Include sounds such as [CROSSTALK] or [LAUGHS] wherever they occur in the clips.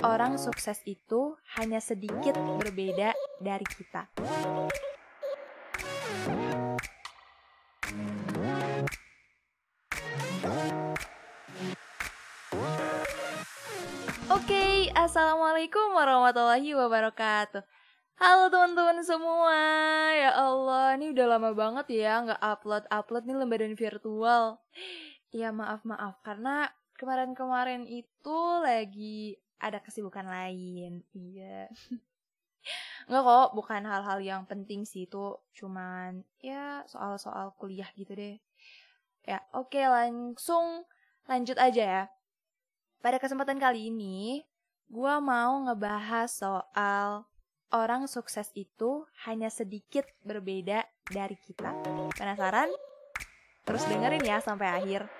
orang sukses itu hanya sedikit berbeda dari kita. Oke, assalamualaikum warahmatullahi wabarakatuh. Halo teman-teman semua, ya Allah, ini udah lama banget ya nggak upload upload nih lembaran virtual. [GASPS] Ya maaf maaf, karena kemarin-kemarin itu lagi ada kesibukan lain. Iya. [LAUGHS] Nggak kok, bukan hal-hal yang penting sih itu, cuman ya soal-soal kuliah gitu deh. Ya, oke langsung lanjut aja ya. Pada kesempatan kali ini, gue mau ngebahas soal orang sukses itu hanya sedikit berbeda dari kita. Penasaran? Terus dengerin ya sampai akhir.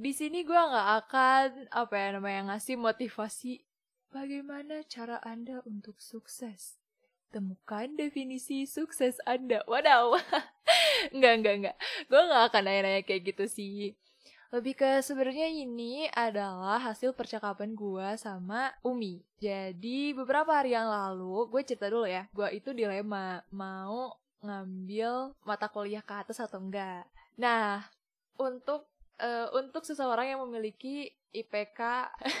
Di sini gue nggak akan apa ya namanya ngasih motivasi. Bagaimana cara anda untuk sukses? Temukan definisi sukses Anda. Wadaw. [LAUGHS] enggak, enggak, enggak. Gue gak akan nanya-nanya kayak gitu sih. Lebih ke sebenarnya ini adalah hasil percakapan gue sama Umi. Jadi beberapa hari yang lalu, gue cerita dulu ya, gue itu dilema mau ngambil mata kuliah ke atas atau enggak. Nah, untuk uh, untuk seseorang yang memiliki IPK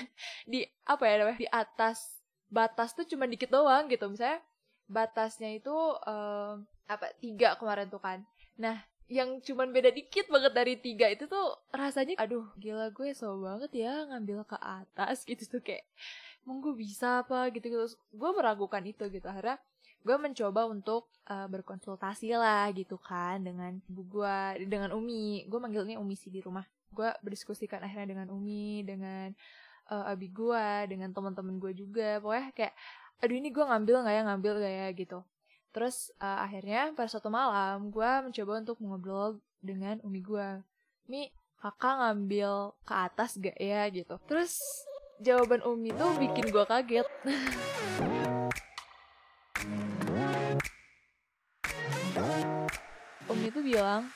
[LAUGHS] di apa ya namanya di atas batas tuh cuma dikit doang gitu. Misalnya batasnya itu uh, apa tiga kemarin tuh kan. Nah yang cuman beda dikit banget dari tiga itu tuh rasanya aduh gila gue so banget ya ngambil ke atas gitu tuh kayak mau gue bisa apa? Gitu gitu. Gue meragukan itu gitu. Akhirnya gue mencoba untuk uh, berkonsultasi lah gitu kan dengan ibu gue dengan Umi. Gue manggilnya Umi sih di rumah. Gue berdiskusikan akhirnya dengan Umi dengan uh, abi gue dengan teman-teman gue juga. Pokoknya kayak aduh ini gue ngambil nggak ya? Ngambil gak ya? Gitu. Terus uh, akhirnya pada suatu malam gue mencoba untuk ngobrol dengan umi gue mi kakak ngambil ke atas gak ya? Gitu. Terus jawaban umi tuh bikin gue kaget [LAUGHS] bilang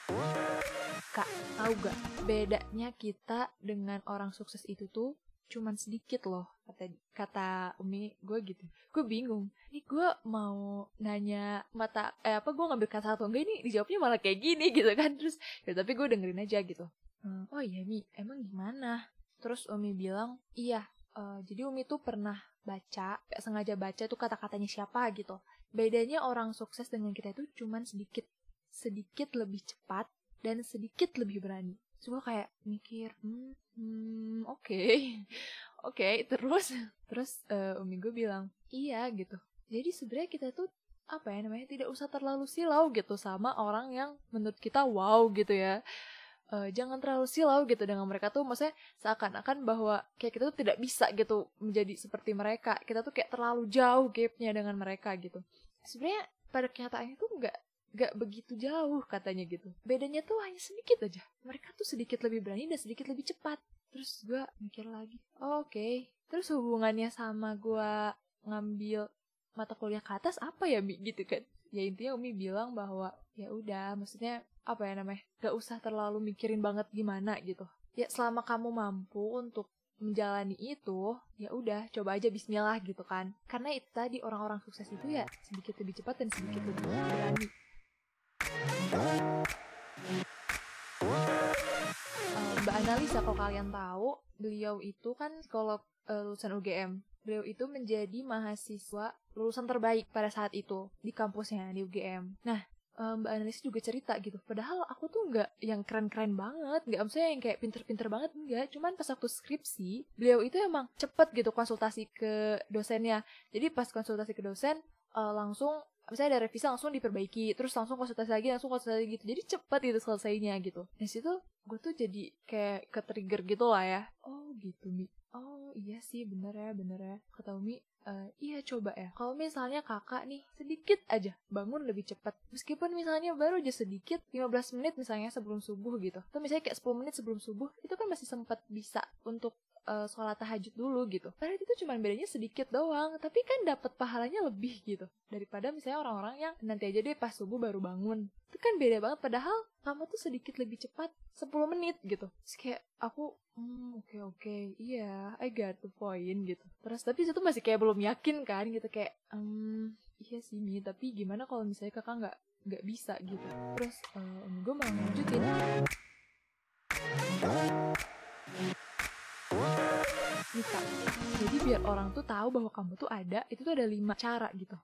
kak tahu gak bedanya kita dengan orang sukses itu tuh cuman sedikit loh kata kata Umi gue gitu. Gue bingung ini gue mau nanya mata eh apa gue ngambil kata atau enggak ini? Dijawabnya malah kayak gini [LAUGHS] gitu kan. Terus ya tapi gue dengerin aja gitu. Hmm, oh iya Mi emang gimana? Terus Umi bilang iya uh, jadi Umi tuh pernah baca sengaja baca tuh kata-katanya siapa gitu. Bedanya orang sukses dengan kita itu cuman sedikit sedikit lebih cepat dan sedikit lebih berani Terus kayak mikir, hmm, hmm oke, okay. [LAUGHS] oke. Okay. Terus, terus uh, umi gue bilang, iya gitu. Jadi sebenarnya kita tuh apa ya namanya tidak usah terlalu silau gitu sama orang yang menurut kita wow gitu ya. Uh, jangan terlalu silau gitu dengan mereka tuh maksudnya seakan-akan bahwa kayak kita tuh tidak bisa gitu menjadi seperti mereka kita tuh kayak terlalu jauh gapnya dengan mereka gitu sebenarnya pada kenyataannya tuh nggak gak begitu jauh katanya gitu. Bedanya tuh hanya sedikit aja. Mereka tuh sedikit lebih berani dan sedikit lebih cepat. Terus gue mikir lagi, oh, oke. Okay. Terus hubungannya sama gue ngambil mata kuliah ke atas apa ya Mi gitu kan? Ya intinya Umi bilang bahwa ya udah, maksudnya apa ya namanya? Gak usah terlalu mikirin banget gimana gitu. Ya selama kamu mampu untuk menjalani itu ya udah coba aja Bismillah gitu kan karena itu tadi orang-orang sukses itu ya sedikit lebih cepat dan sedikit lebih berani Uh, Mbak Analisa kalau kalian tahu, beliau itu kan psikolog uh, lulusan UGM. Beliau itu menjadi mahasiswa lulusan terbaik pada saat itu di kampusnya di UGM. Nah, uh, Mbak Analisa juga cerita gitu. Padahal aku tuh nggak yang keren-keren banget, nggak maksudnya yang kayak pinter-pinter banget enggak. Cuman pas waktu skripsi, beliau itu emang cepet gitu konsultasi ke dosennya. Jadi pas konsultasi ke dosen, langsung misalnya ada revisi langsung diperbaiki terus langsung konsultasi lagi langsung konsultasi lagi gitu. Jadi cepet gitu selesainya gitu. Di situ gue tuh jadi kayak ke trigger gitu lah ya. Oh gitu mi. Oh iya sih bener ya bener ya. Kata Umi uh, iya coba ya. Kalau misalnya kakak nih sedikit aja bangun lebih cepat. Meskipun misalnya baru aja sedikit 15 menit misalnya sebelum subuh gitu. Atau misalnya kayak 10 menit sebelum subuh itu kan masih sempat bisa untuk uh, sholat tahajud dulu gitu. Padahal itu cuma bedanya sedikit doang, tapi kan dapat pahalanya lebih gitu daripada misalnya orang-orang yang nanti aja deh pas subuh baru bangun. Itu kan beda banget padahal kamu tuh sedikit lebih cepat 10 menit gitu. Terus kayak aku hmm oke okay, oke okay. iya I got the point gitu. Terus tapi itu masih kayak belum yakin kan gitu kayak hmm iya sih Mi tapi gimana kalau misalnya kakak nggak nggak bisa gitu. Terus uh, gue malah lanjutin Nita. Jadi biar orang tuh tahu bahwa kamu tuh ada, itu tuh ada lima cara gitu.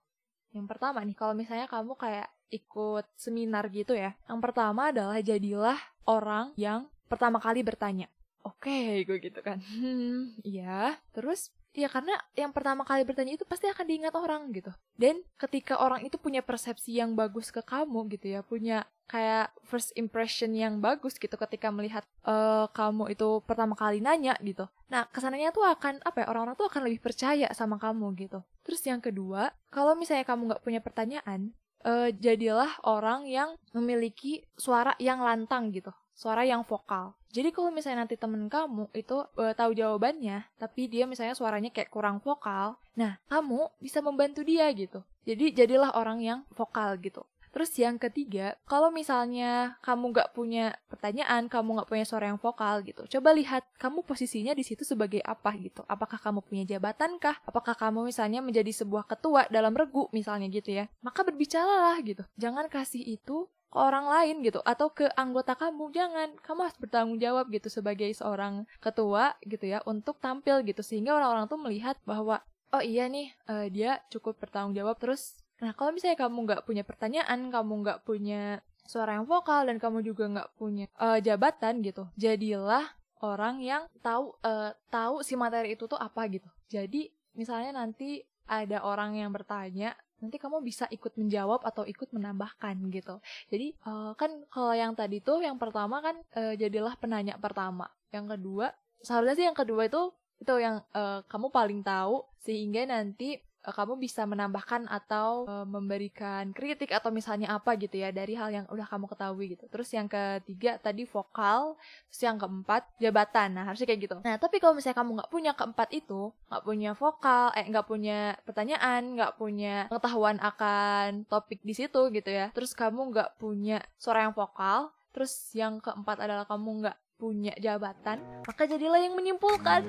Yang pertama nih, kalau misalnya kamu kayak ikut seminar gitu ya. Yang pertama adalah jadilah orang yang pertama kali bertanya. Oke, okay, gue gitu kan. Hmm, [LAUGHS] iya. Terus Ya karena yang pertama kali bertanya itu pasti akan diingat orang gitu. Dan ketika orang itu punya persepsi yang bagus ke kamu gitu ya, punya kayak first impression yang bagus gitu ketika melihat uh, kamu itu pertama kali nanya gitu. Nah ke sananya tuh akan apa ya orang-orang tuh akan lebih percaya sama kamu gitu. Terus yang kedua, kalau misalnya kamu nggak punya pertanyaan, uh, jadilah orang yang memiliki suara yang lantang gitu suara yang vokal. Jadi kalau misalnya nanti temen kamu itu uh, tahu jawabannya, tapi dia misalnya suaranya kayak kurang vokal, nah kamu bisa membantu dia gitu. Jadi jadilah orang yang vokal gitu. Terus yang ketiga, kalau misalnya kamu nggak punya pertanyaan, kamu nggak punya suara yang vokal gitu, coba lihat kamu posisinya di situ sebagai apa gitu. Apakah kamu punya jabatan kah? Apakah kamu misalnya menjadi sebuah ketua dalam regu misalnya gitu ya? Maka berbicaralah gitu. Jangan kasih itu ke orang lain gitu atau ke anggota kamu. Jangan kamu harus bertanggung jawab gitu sebagai seorang ketua gitu ya untuk tampil gitu. Sehingga orang-orang tuh melihat bahwa oh iya nih uh, dia cukup bertanggung jawab. Terus nah kalau misalnya kamu nggak punya pertanyaan kamu nggak punya suara yang vokal dan kamu juga nggak punya uh, jabatan gitu jadilah orang yang tahu uh, tahu si materi itu tuh apa gitu. Jadi misalnya nanti ada orang yang bertanya nanti kamu bisa ikut menjawab atau ikut menambahkan gitu. Jadi uh, kan kalau yang tadi tuh yang pertama kan uh, jadilah penanya pertama. Yang kedua seharusnya sih yang kedua itu itu yang uh, kamu paling tahu sehingga nanti kamu bisa menambahkan atau uh, memberikan kritik atau misalnya apa gitu ya dari hal yang udah kamu ketahui gitu. Terus yang ketiga tadi vokal, terus yang keempat jabatan. Nah harusnya kayak gitu. Nah tapi kalau misalnya kamu nggak punya keempat itu, nggak punya vokal, eh nggak punya pertanyaan, nggak punya pengetahuan akan topik di situ gitu ya. Terus kamu nggak punya suara yang vokal, terus yang keempat adalah kamu nggak punya jabatan, maka jadilah yang menyimpulkan.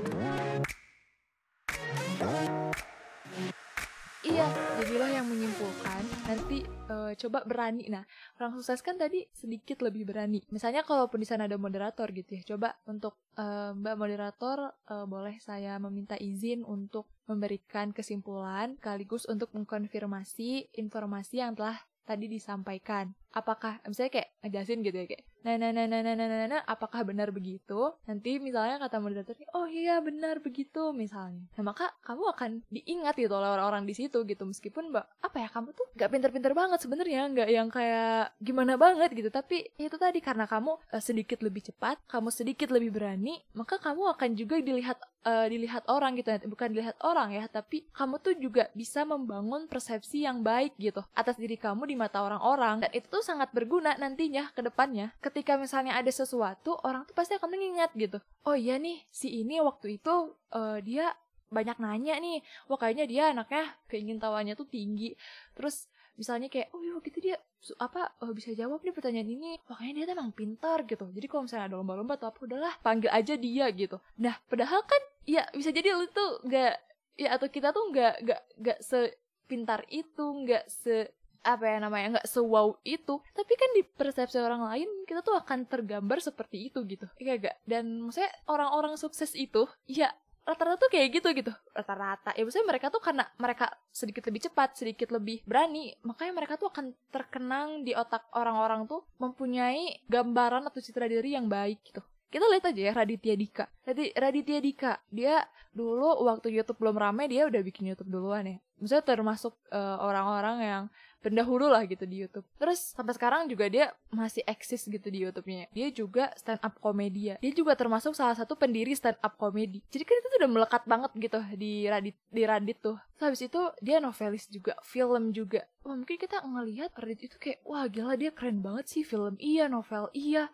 Iya, jadilah yang menyimpulkan. Nanti uh, coba berani. Nah, orang sukses kan tadi sedikit lebih berani. Misalnya kalaupun di sana ada moderator gitu ya, coba untuk uh, Mbak moderator uh, boleh saya meminta izin untuk memberikan kesimpulan sekaligus untuk mengkonfirmasi informasi yang telah tadi disampaikan. Apakah misalnya kayak ngejelasin gitu ya kayak nah nah nah nah nah nah nah, nah apakah benar begitu? Nanti misalnya kata moderator oh iya benar begitu misalnya. Nah maka kamu akan diingat gitu oleh orang-orang di situ gitu meskipun mbak apa ya kamu tuh nggak pinter-pinter banget sebenarnya nggak yang kayak gimana banget gitu tapi itu tadi karena kamu uh, sedikit lebih cepat, kamu sedikit lebih berani, maka kamu akan juga dilihat uh, dilihat orang gitu bukan dilihat orang ya tapi kamu tuh juga bisa membangun persepsi yang baik gitu atas diri kamu di mata orang-orang dan itu tuh sangat berguna nantinya ke depannya. Ketika misalnya ada sesuatu orang tuh pasti akan mengingat gitu. Oh iya nih si ini waktu itu uh, dia banyak nanya nih. Wah kayaknya dia anaknya keingin tawanya tuh tinggi. Terus misalnya kayak oh iya gitu dia apa oh, bisa jawab nih pertanyaan ini. Makanya dia emang pintar gitu. Jadi kalau misalnya ada lomba-lomba atau apa udahlah panggil aja dia gitu. Nah padahal kan ya bisa jadi lu tuh nggak ya atau kita tuh nggak nggak nggak sepintar itu nggak se apa ya namanya nggak sewow itu. Tapi kan di persepsi orang lain kita tuh akan tergambar seperti itu gitu. Iya gak dan maksudnya orang-orang sukses itu ya rata-rata tuh kayak gitu gitu. Rata-rata. Ya maksudnya mereka tuh karena mereka sedikit lebih cepat sedikit lebih berani makanya mereka tuh akan terkenang di otak orang-orang tuh mempunyai gambaran atau citra diri yang baik gitu. Kita lihat aja ya Raditya Dika. Jadi Raditya Dika, dia dulu waktu YouTube belum ramai dia udah bikin YouTube duluan ya. Misalnya termasuk uh, orang-orang yang pendahulu lah gitu di YouTube. Terus sampai sekarang juga dia masih eksis gitu di YouTube-nya. Dia juga stand up komedia. Dia juga termasuk salah satu pendiri stand up komedi. Jadi kan itu tuh udah melekat banget gitu di Radit di Radit tuh. Terus habis itu dia novelis juga, film juga. Wah, mungkin kita ngelihat Radit itu kayak wah gila dia keren banget sih film. Iya, novel. Iya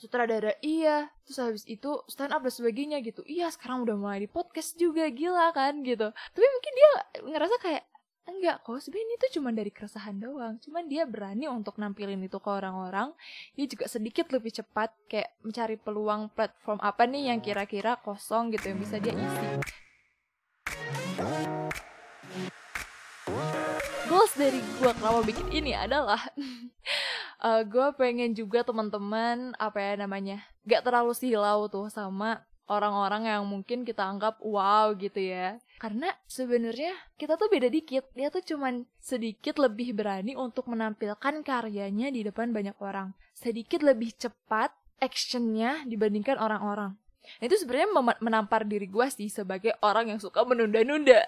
sutradara iya terus habis itu stand up dan sebagainya gitu iya sekarang udah mulai di podcast juga gila kan gitu tapi mungkin dia ngerasa kayak enggak kok sebenarnya itu cuma dari keresahan doang. Cuman dia berani untuk nampilin itu ke orang-orang. Dia juga sedikit lebih cepat kayak mencari peluang platform apa nih yang kira-kira kosong gitu yang bisa dia isi. Goals dari gue kenapa bikin ini adalah [LAUGHS] uh, gue pengen juga teman-teman apa ya namanya gak terlalu silau tuh sama orang-orang yang mungkin kita anggap wow gitu ya. Karena sebenarnya kita tuh beda dikit. Dia tuh cuman sedikit lebih berani untuk menampilkan karyanya di depan banyak orang. Sedikit lebih cepat actionnya dibandingkan orang-orang. Nah, itu sebenarnya menampar diri gue sih sebagai orang yang suka menunda-nunda.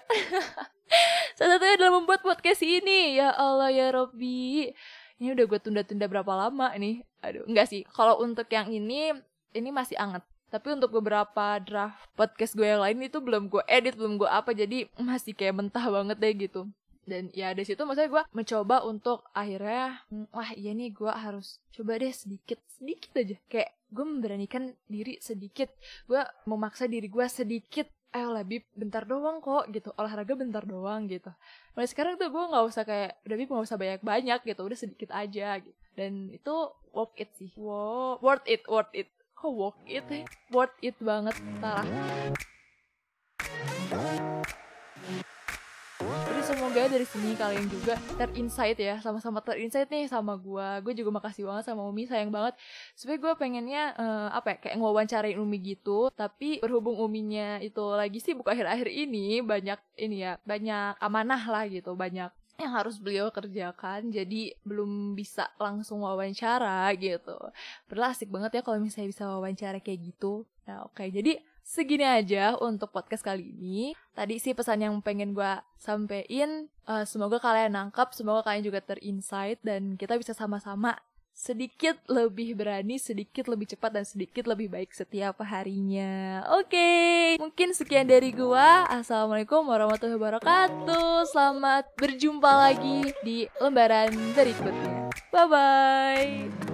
[LAUGHS] Salah satunya adalah membuat podcast ini. Ya Allah ya Robby. Ini udah gue tunda-tunda berapa lama nih? Aduh, enggak sih. Kalau untuk yang ini, ini masih anget tapi untuk beberapa draft podcast gue yang lain itu belum gue edit belum gue apa jadi masih kayak mentah banget deh gitu. Dan ya dari situ maksudnya gue mencoba untuk akhirnya hmm, wah iya nih gue harus coba deh sedikit sedikit aja. Kayak gue memberanikan diri sedikit. Gue memaksa diri gue sedikit. Ayo lah Bib bentar doang kok gitu. Olahraga bentar doang gitu. Mulai sekarang tuh gue nggak usah kayak udah Bib nggak usah banyak banyak gitu. Udah sedikit aja gitu. Dan itu worth it sih. Wow. Worth it worth it kok worth it worth it banget parah. Jadi semoga dari sini kalian juga terinsight ya sama-sama terinsight nih sama gue gue juga makasih banget sama Umi sayang banget. Supaya gue pengennya uh, apa ya kayak ngewawancarain Umi gitu. Tapi berhubung Uminya itu lagi sih buka akhir-akhir ini banyak ini ya banyak amanah lah gitu banyak yang harus beliau kerjakan jadi belum bisa langsung wawancara gitu berlasik banget ya kalau misalnya bisa wawancara kayak gitu nah oke okay. jadi segini aja untuk podcast kali ini tadi sih pesan yang pengen gue sampein uh, semoga kalian nangkap semoga kalian juga terinsight dan kita bisa sama-sama sedikit lebih berani, sedikit lebih cepat dan sedikit lebih baik setiap harinya. Oke, okay. mungkin sekian dari gua. Assalamualaikum warahmatullahi wabarakatuh. Selamat berjumpa lagi di lembaran berikutnya. Bye bye.